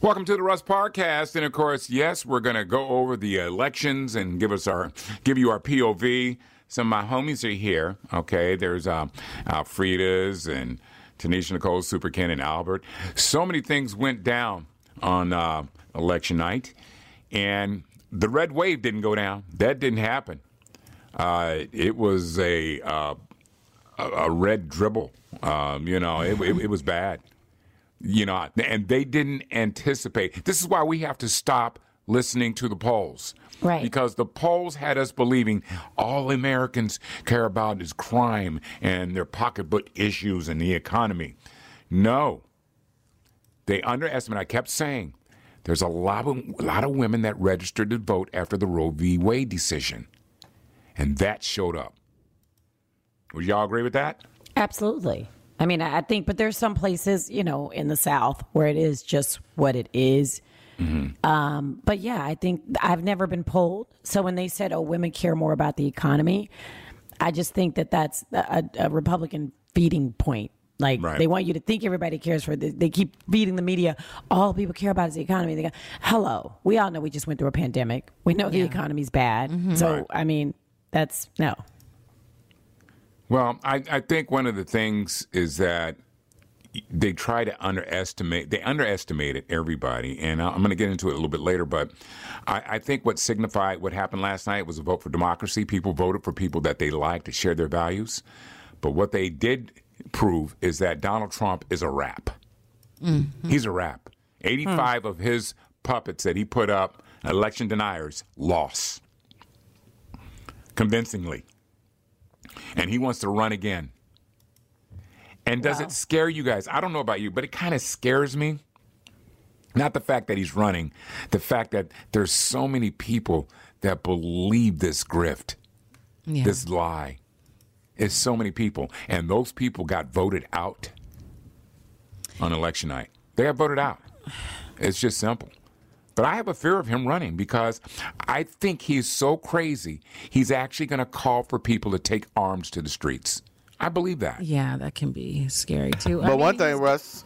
Welcome to the Russ Podcast, and of course, yes, we're going to go over the elections and give us our give you our POV. Some of my homies are here. Okay, there's uh, Alfreda's and Tanisha Nicole, Super Ken, and Albert. So many things went down on uh, election night, and the red wave didn't go down. That didn't happen. Uh, it was a uh, a, red dribble. Um, you know, it, it, it was bad you know, and they didn't anticipate. This is why we have to stop listening to the polls. Right. Because the polls had us believing all Americans care about is crime and their pocketbook issues and the economy. No. They underestimate. I kept saying there's a lot of a lot of women that registered to vote after the Roe v. Wade decision. And that showed up. Would y'all agree with that? Absolutely. I mean, I think, but there's some places, you know, in the South where it is just what it is. Mm-hmm. Um, but yeah, I think I've never been polled. So when they said, "Oh, women care more about the economy," I just think that that's a, a Republican feeding point. Like Right. they want you to think everybody cares for. The, they keep feeding the media. All people care about is the economy. They go, "Hello, we all know we just went through a pandemic. We know the economy's bad. So Right. I mean, that's no." Well, I, I think one of the things is that they try to underestimate. They underestimated everybody, and I'm going to get into it a little bit later. But I, I think what signified what happened last night was a vote for democracy. People voted for people that they liked to share their values. But what they did prove is that Donald Trump is a wrap. Mm-hmm. He's a wrap. 85 hmm. of his puppets that he put up, election deniers, lost convincingly and he wants to run again. And does it scare you guys? I don't know about you, but it kind of scares me. Not the fact that he's running, the fact that there's so many people that believe this grift, Yeah. this lie. It's so many people. And those people got voted out on election night. They got voted out. It's just simple. But I have a fear of him running because I think he's so crazy, he's actually going to call for people to take arms to the streets. I believe that. yeah, that can be scary too. I But mean, one thing, Russ.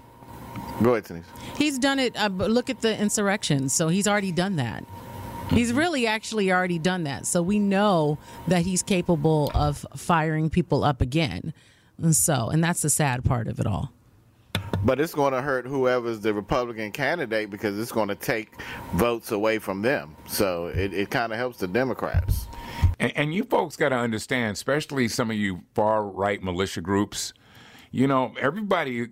Go ahead, Denise. He's done it. Uh, but look at the insurrection. So he's already done that. He's really actually already done that. So we know that he's capable of firing people up again. And so, and that's the sad part of it all. But it's going to hurt whoever's the Republican candidate because it's going to take votes away from them. So it, it kind of helps the Democrats. And, and you folks got to understand, especially some of you far right militia groups. You know, everybody,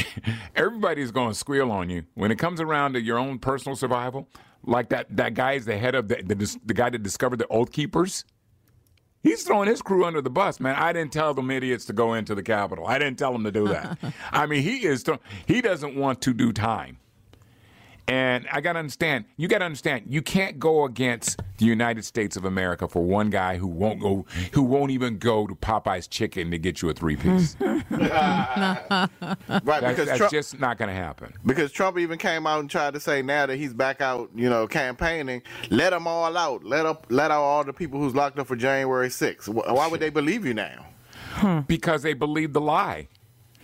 everybody's going to squeal on you when it comes around to your own personal survival. Like that, that guy is the head of the, the the guy that discovered the Oath Keepers. He's throwing his crew under the bus, man. I didn't tell them idiots to go into the Capitol. I didn't tell them to do that. I mean, he is. Th- he doesn't want to do time. And I got to understand, you got to understand, you can't go against the United States of America for one guy who won't go, who won't even go to Popeye's Chicken to get you a three piece. Right, That's, because that's Trump, just not going to happen. because Trump even came out and tried to say now that he's back out, you know, campaigning, let them all out. Let up let out all the people who's locked up for January 6th. Why would they believe you now? Because they believe the lie.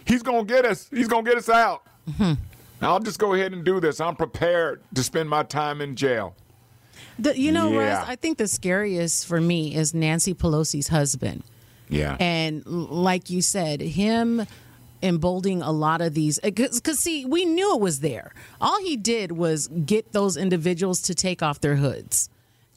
He's going to get us. He's going to get us out. Mm-hmm. I'll just go ahead and do this. I'm prepared to spend my time in jail. The, you know, Yeah. Russ, I think the scariest for me is Nancy Pelosi's husband. Yeah. And like you said, him emboldening a lot of these because see we knew it was there all he did was get those individuals to take off their hoods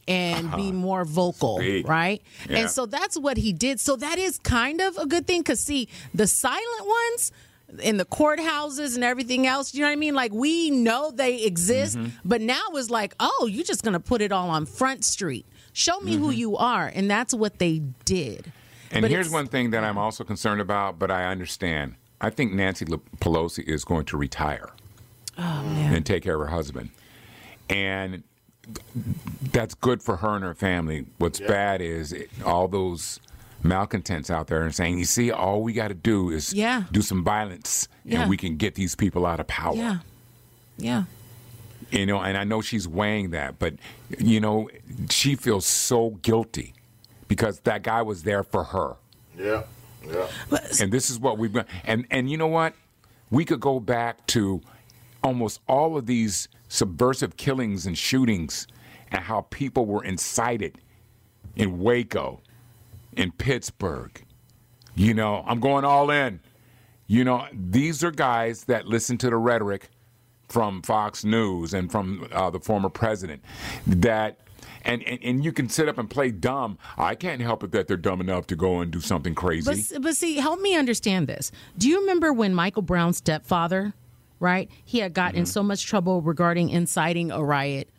and be uh-huh. more vocal Speak. right Yeah. and so that's what he did so that is kind of a good thing because see the silent ones in the courthouses and everything else you know what i mean like we know they exist Mm-hmm. but now it's like oh you're just gonna put it all on front street show me who you are and that's what they did And But here's one thing that I'm also concerned about, but I understand. I think Nancy Pelosi is going to retire and take care of her husband. And that's good for her and her family. What's bad is it, all those malcontents out there and saying, you see, all we got to do is Yeah. do some violence Yeah. and we can get these people out of power. yeah yeah You know, and I know she's weighing that, but you know, she feels so guilty because that guy was there for her. Yeah. Yeah. And this is what we've got. And and you know what? We could go back to almost all of these subversive killings and shootings and how people were incited in Waco, in Pittsburgh. You know, I'm going all in. You know, these are guys that listen to the rhetoric from Fox News and from uh, the former president that. And, and, and you can sit up and play dumb. I can't help it that they're dumb enough to go and do something crazy. But, but see, help me understand this. Do you remember when Michael Brown's stepfather, right? He had gotten in so much trouble regarding inciting a riot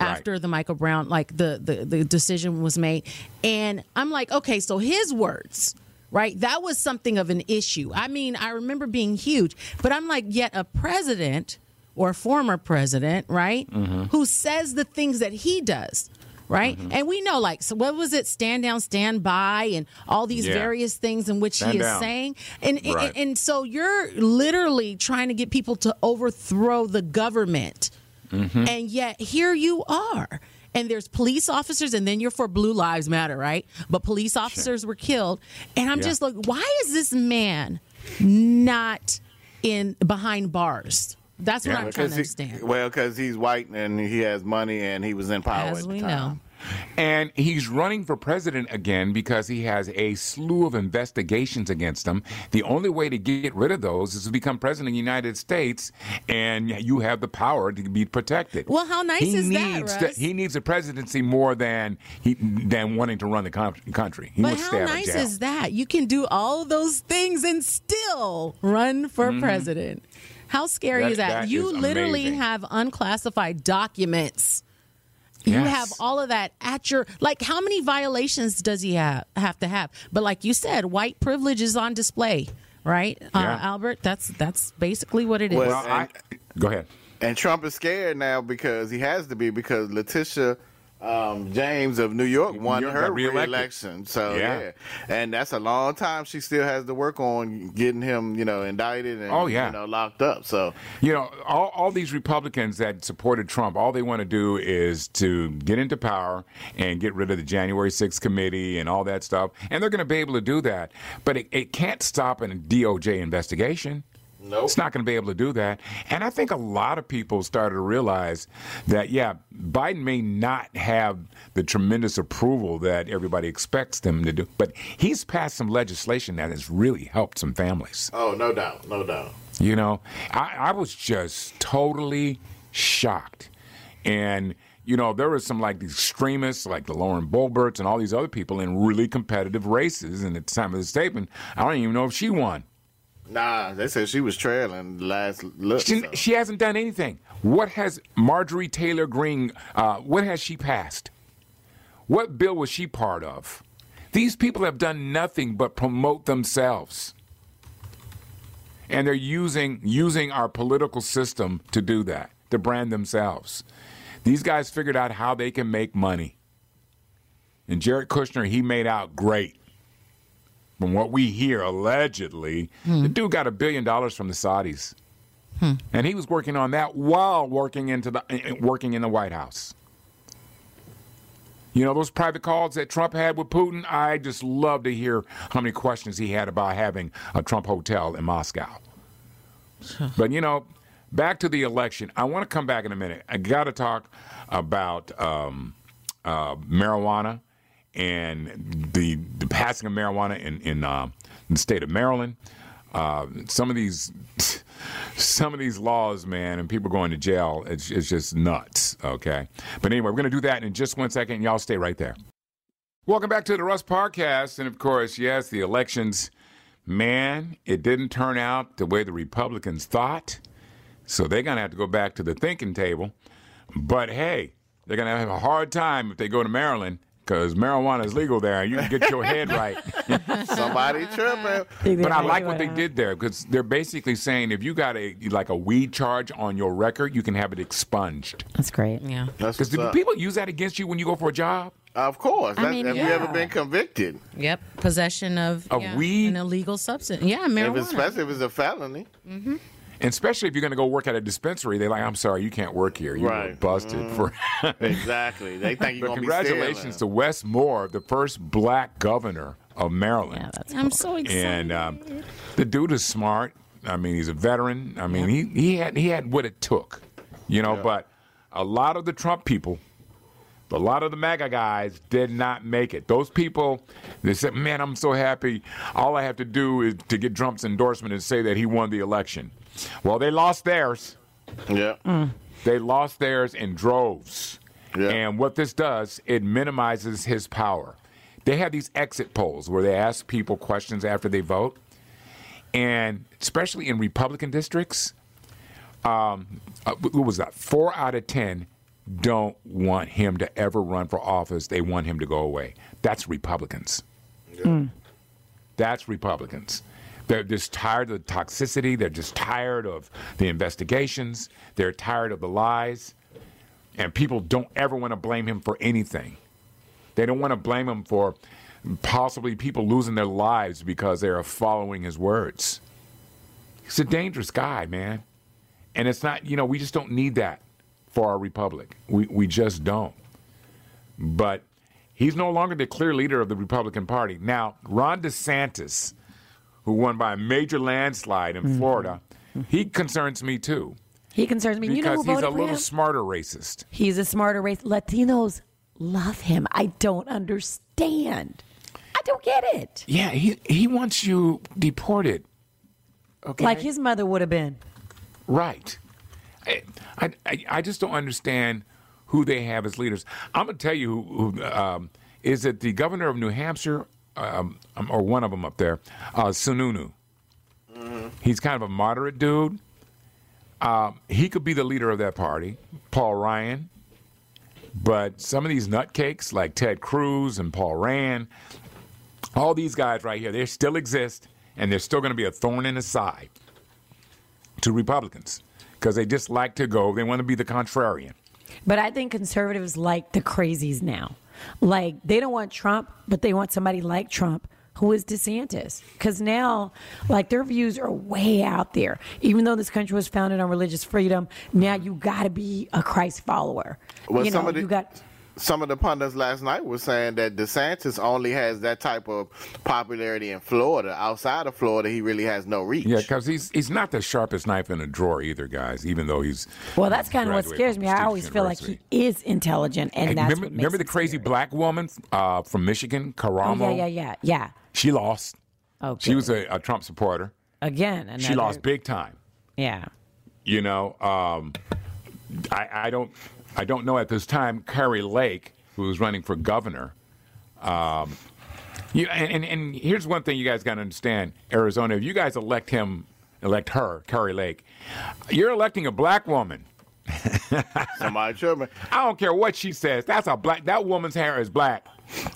Right. after the Michael Brown, like the, the the decision was made, and I'm like, okay, so his words. Right, that was something of an issue. I mean, I remember being huge, but I'm like, yet a president or former president, right, Mm-hmm. who says the things that he does, right? Mm-hmm. And we know, like, so what was it? Stand down, stand by, and all these Yeah. various things in which Stand he is down. saying. And, Right. and and so you're literally trying to get people to overthrow the government, Mm-hmm. and yet here you are. And there's police officers, and then you're for Blue Lives Matter, right? But police officers were killed, and I'm Yeah. just like, why is this man not in behind bars? That's what Yeah. I'm trying to Because he- understand. well, because he's white and he has money and he was in power As at the we time. know. And he's running for president again because he has a slew of investigations against him. The only way to get rid of those is to become president of the United States, and you have the power to be protected. Well, how nice he is that, needs Russ? he needs a presidency more than he than wanting to run the com- country. He But how stay out of nice is that? You can do all those things and still run for president. How scary Mm-hmm. That- is that? that you is literally amazing. have unclassified documents. You Yes. have all of that at your like how many violations does he have have to have? But like you said, white privilege is on display, right? Uh, Albert, that's that's basically what it is. Well, Well, I, go ahead. And Trump is scared now because he has to be because Letitia um, James of New York won York her reelection. So Yeah. yeah. and that's a long time she still has to work on getting him, you know, indicted and Oh, yeah. you know locked up. So You know, all, all these Republicans that supported Trump, all they want to do is to get into power and get rid of the January 6th committee and all that stuff. And they're going to be able to do that. But it, it can't stop a DOJ investigation. Nope. It's not going to be able to do that. And I think a lot of people started to realize that, yeah, Biden may not have the tremendous approval that everybody expects them to do, but he's passed some legislation that has really helped some families. oh, no doubt, no doubt. You know, I, I was just totally shocked. And, you know, there were some like these extremists, like the Lauren Boeberts and all these other people in really competitive races. And at the time of the statement, I don't even know if she won. Nah, they said she was trailing last look. She, so. she hasn't done anything. What has Marjorie Taylor Greene, uh, what has she passed? What bill was she part of? These people have done nothing but promote themselves. And they're using using our political system to do that, to brand themselves. These guys figured out how they can make money. And Jared Kushner, he made out great. From what we hear, allegedly, the dude got a billion dollars from the Saudis. And he was working on that while working into the eh, working in the White House. You know those private calls that Trump had with Putin. I just love to hear how many questions he had about having a Trump hotel in Moscow. but you know, back to the election. I want to come back in a minute. I got to talk about um, uh, marijuana and the the passing of marijuana in in, uh, in the state of Maryland. Uh, some of these some of these laws, man, and people going to jail, it's, it's just nuts. Okay, but anyway, we're to do that in just one second. Y'all stay right there. Welcome back to the Russ Podcast, and of course, yes, the elections. Man, it didn't turn out the way the Republicans thought, so they're to have to go back to the thinking table. But hey, they're to have a hard time if they go to Maryland because marijuana is legal there, and you can get your head right. Somebody tripping. But I like what they did there because they're basically saying if you got a like a weed charge on your record, you can have it expunged. That's great. yeah. Because do people use that against you when you go for a job? Of course. That, mean, have you ever been convicted? Yep. Possession of, Of yeah, weed? an illegal substance. Yeah, If marijuana. it's, especially if it's a felony. Mm-hmm. And especially if you're going to go work at a dispensary, they're like, "I'm sorry, you can't work here. You were Right. busted for." Exactly. They think you're but going to be congratulations to. Wes Moore, the first black governor of Maryland. Yeah, that's I'm so excited. and um, the dude is smart. I mean, he's a veteran. I mean, he, he had he had what it took, you know. But a lot of the Trump people, a lot of the MAGA guys did not make it. Those people, they said, "Man, I'm so happy. All I have to do is to get Trump's endorsement and say that he won the election." Well, they lost theirs. Yeah. They lost theirs in droves. Yeah. And what this does, it minimizes his power. They have these exit polls where they ask people questions after they vote. And especially in Republican districts, um, uh, what was that? Four out of 10 don't want him to ever run for office. They want him to go away. That's Republicans. That's Republicans. They're just tired of the toxicity. They're just tired of the investigations. They're tired of the lies. And people don't ever want to blame him for anything. They don't want to blame him for possibly people losing their lives because they are following his words. He's a dangerous guy, man. And it's not, you know, we just don't need that for our republic. We, we just don't. But he's no longer the clear leader of the Republican Party. Now, Ron DeSantis, who won by a major landslide in Florida, he concerns me too. He concerns me. You know Because he's a little him? smarter racist. He's a smarter race. Latinos love him. I don't understand. I don't get it. Yeah, he he wants you deported. Okay, Like his mother would have been. right. I, I I- just don't understand who they have as leaders. I'm gonna tell you who, who um, is it the governor of New Hampshire um, um, or one of them up there, uh, Sununu. He's kind of a moderate dude. Um, he could be the leader of that party, Paul Ryan. But some of these nutcakes like Ted Cruz and Paul Rand, all these guys right here, they still exist, and they're still going to be a thorn in the side to Republicans because they just like to go. They want to be the contrarian. But I think conservatives like the crazies now. Like they don't want Trump, but they want somebody like Trump who is DeSantis. Because now, like their views are way out there. Even though this country was founded on religious freedom, now you got to be a Christ follower. Well, you know, some of the- you got. Some of the pundits last night were saying that DeSantis only has that type of popularity in Florida. Outside of Florida, he really has no reach. Yeah, because he's he's not the sharpest knife in a drawer either, guys. Even though he's Well, that's kind of what scares me. I prestigious always feel like he is intelligent, and Hey, that's remember, what makes remember the crazy scary. black woman uh, from Michigan, Oh, Karamo? yeah, yeah, yeah, yeah. She lost. Oh, She was a, a Trump supporter. again. She lost big time. Yeah. You know, um, I, I don't, I don't know at this time. Kari Lake, who was running for governor, um, you, and, and and here's one thing you guys got to understand: Arizona. If you guys elect him, elect her, Kari Lake, you're electing a black woman. Somebody should me. I don't care what she says. That's a black. That woman's hair is black.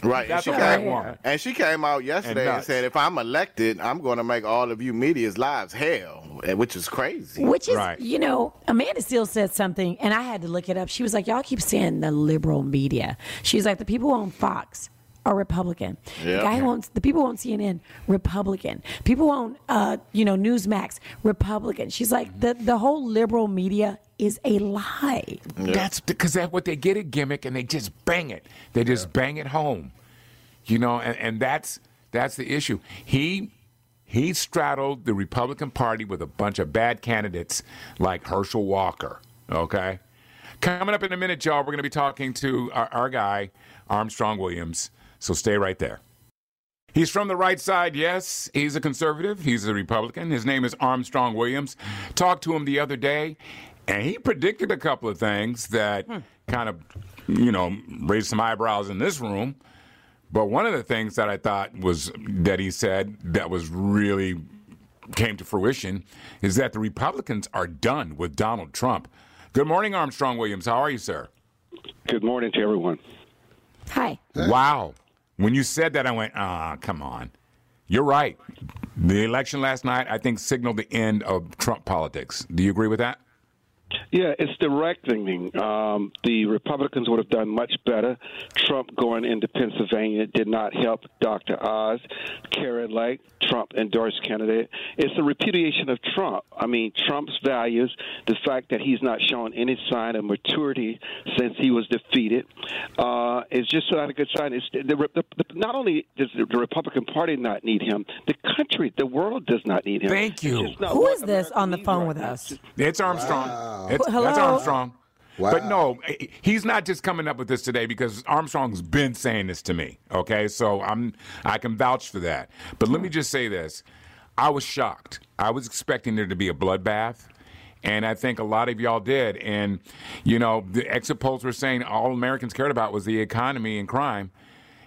Right. And That's she, a black came, woman. and she came out yesterday and, nuts. said, if I'm elected, I'm going to make all of you media's lives hell, eh, which is crazy. Which is, Right. you know, Amanda Steele said something, and I had to look it up. She was like, "Y'all keep saying the liberal media." She's like, "The people who own Fox are Republican. Yeah. The guy who owns the people who own CNN, Republican. People who own, uh, you know, Newsmax, Republican." She's like, "the the whole liberal media is a lie." That's because that's what they get a gimmick and they just bang it. They just bang it home. You know, and, and that's that's the issue. He he straddled the Republican Party with a bunch of bad candidates like Herschel Walker. Okay. Coming up in a minute, y'all, we're going to be talking to our, our guy, Armstrong Williams. So stay right there. He's from the right side, yes. He's a conservative. He's a Republican. His name is Armstrong Williams. Talked to him the other day, and he predicted a couple of things that kind of, you know, raised some eyebrows in this room. But one of the things that I thought was that he said that was really came to fruition is that the Republicans are done with Donald Trump. Good morning, Armstrong Williams. How are you, sir? Good morning to everyone. Hi. Wow. When you said that, I went, ah, come on. You're right. The election last night, I think, signaled the end of Trump politics. Do you agree with that? Yeah, it's directing. Um, the Republicans would have done much better. Trump going into Pennsylvania did not help Dr. Oz. Kari Lake, Trump endorsed candidate. It's a repudiation of Trump. I mean, Trump's values, the fact that he's not shown any sign of maturity since he was defeated, uh, is just not a good sign. It's the, the, the, not only does the Republican Party not need him, the country, the world does not need him. Thank you. Who is this on the phone with us? It's Armstrong. Wow. It's, Hello? That's Armstrong. Wow. But no, he's not just coming up with this today because Armstrong's been saying this to me. Okay, so I'm I can vouch for that. But let me just say this: I was shocked. I was expecting there to be a bloodbath. And I think a lot of y'all did. And, you know, the exit polls were saying all Americans cared about was the economy and crime.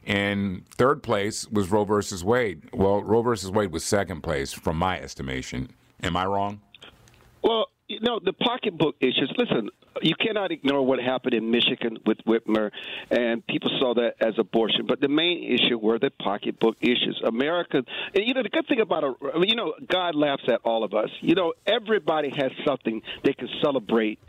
And third place was Roe versus Wade. Well, Roe versus Wade was second place from my estimation. Am I wrong? Well, you know, the pocketbook issues. Listen, you cannot ignore what happened in Michigan with Whitmer, and people saw that as abortion. But the main issue were the pocketbook issues. America, and you know, the good thing about a, you know, God laughs at all of us. You know, everybody has something they can celebrate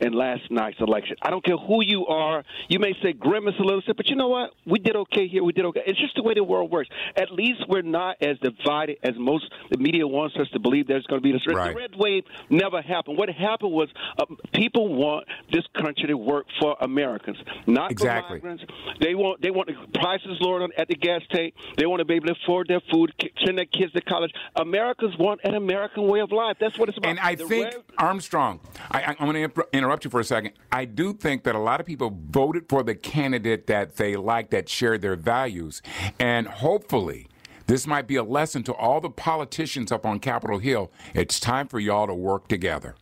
in last night's election. I don't care who you are. You may say grimace a little bit, but you know what? We did okay here. We did okay. It's just the way the world works. At least we're not as divided as most the media wants us to believe there's going to be this. Right. The red wave never happened. What happened was uh, people want this country to work for Americans, not exactly. for migrants. They want they want the prices lowered on, at the gas tank. They want to be able to afford their food, send their kids to college. Americans want an American way of life. That's what it's about. And I the think red, Armstrong, I, am going to interrupt you for a second. I do think that a lot of people voted for the candidate that they like, that shared their values, and hopefully. This might be a lesson to all the politicians up on Capitol Hill. It's time for y'all to work together.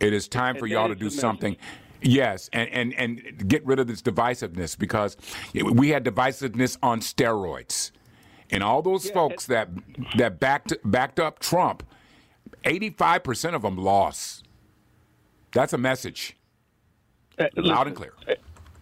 It is time for y'all to do something. Yes, and, and, and get rid of this divisiveness because we had divisiveness on steroids. And all those folks that that backed backed up Trump, 85% of them lost. That's a message. Uh, Loud listen, and clear.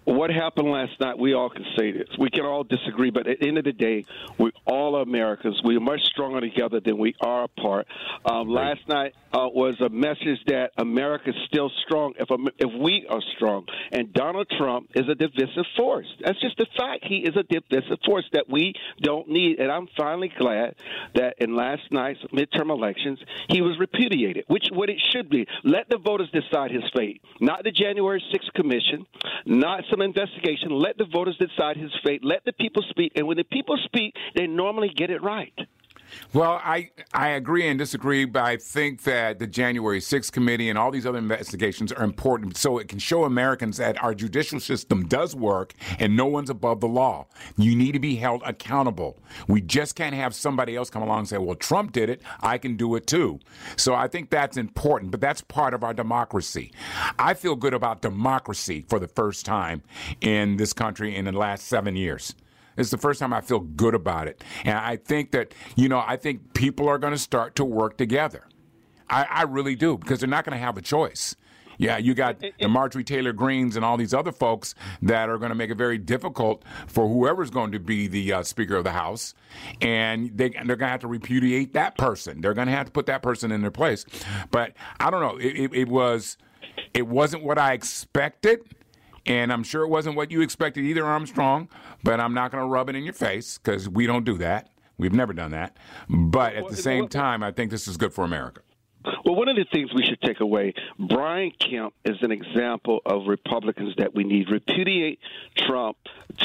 What happened last night, we all can say this. We can all disagree, but at the end of the day, we all are Americans. We are much stronger together than we are apart. Um, last night uh, was a message that America is still strong if if we are strong. And Donald Trump is a divisive force. That's just a fact. He is a divisive force that we don't need. And I'm finally glad that in last night's midterm elections, he was repudiated, which what it should be. Let the voters decide his fate, not the January 6th commission, not some investigation. Let the voters decide his fate. Let the people speak. And when the people speak, they normally get it right. Well, I, I agree and disagree, but I think that the January 6th committee and all these other investigations are important so it can show Americans that our judicial system does work and no one's above the law. You need to be held accountable. We just can't have somebody else come along and say, well, Trump did it, I can do it too. So I think that's important, but that's part of our democracy. I feel good about democracy for the first time in this country in the last seven years. It's the first time I feel good about it. And I think that, you know, I think people are going to start to work together. I, I really do, because they're not going to have a choice. Yeah, you got the Marjorie Taylor Greenes and all these other folks that are going to make it very difficult for whoever's going to be the uh, Speaker of the House. And they, they're going to have to repudiate that person. They're going to have to put that person in their place. But I don't know. It, it, it was, it wasn't what I expected. And I'm sure it wasn't what you expected either, Armstrong, but I'm not going to rub it in your face because we don't do that. We've never done that. But at the same time, I think this is good for America. Well, one of the things we should take away, Brian Kemp is an example of Republicans that we need. Repudiate Trump,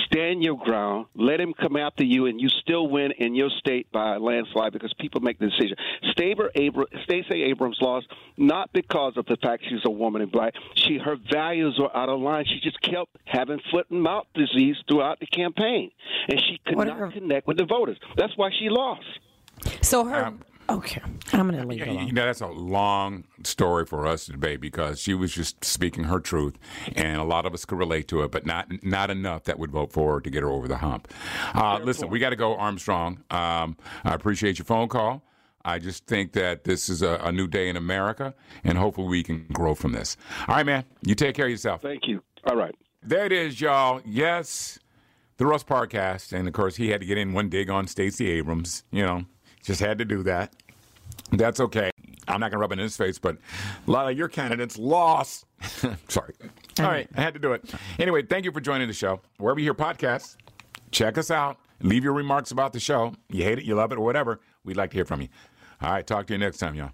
stand your ground, let him come after you, and you still win in your state by a landslide because people make the decision. Staber Abra- Stacey Abrams lost not because of the fact she's a woman and black. She her values were out of line. She just kept having foot and mouth disease throughout the campaign, and she could What not are- connect with the voters. That's why she lost. So her. Um, okay, I'm going to leave it You alone. know, that's a long story for us to debate because she was just speaking her truth, and a lot of us could relate to it, but not not enough that would vote for her to get her over the hump. Uh, listen, we got to go, Armstrong. Um, I appreciate your phone call. I just think that this is a, a new day in America, and hopefully we can grow from this. All right, man. You take care of yourself. Thank you. All right. There it is, y'all. Yes, the Russ Podcast, and of course he had to get in one dig on Stacey Abrams. You know, just had to do that. That's okay. I'm not going to rub it in his face, but a lot of your candidates lost. Sorry. All right, I had to do it. Anyway, thank you for joining the show. Wherever you hear podcasts, check us out. Leave your remarks about the show. You hate it, you love it, or whatever. We'd like to hear from you. All right, talk to you next time, y'all.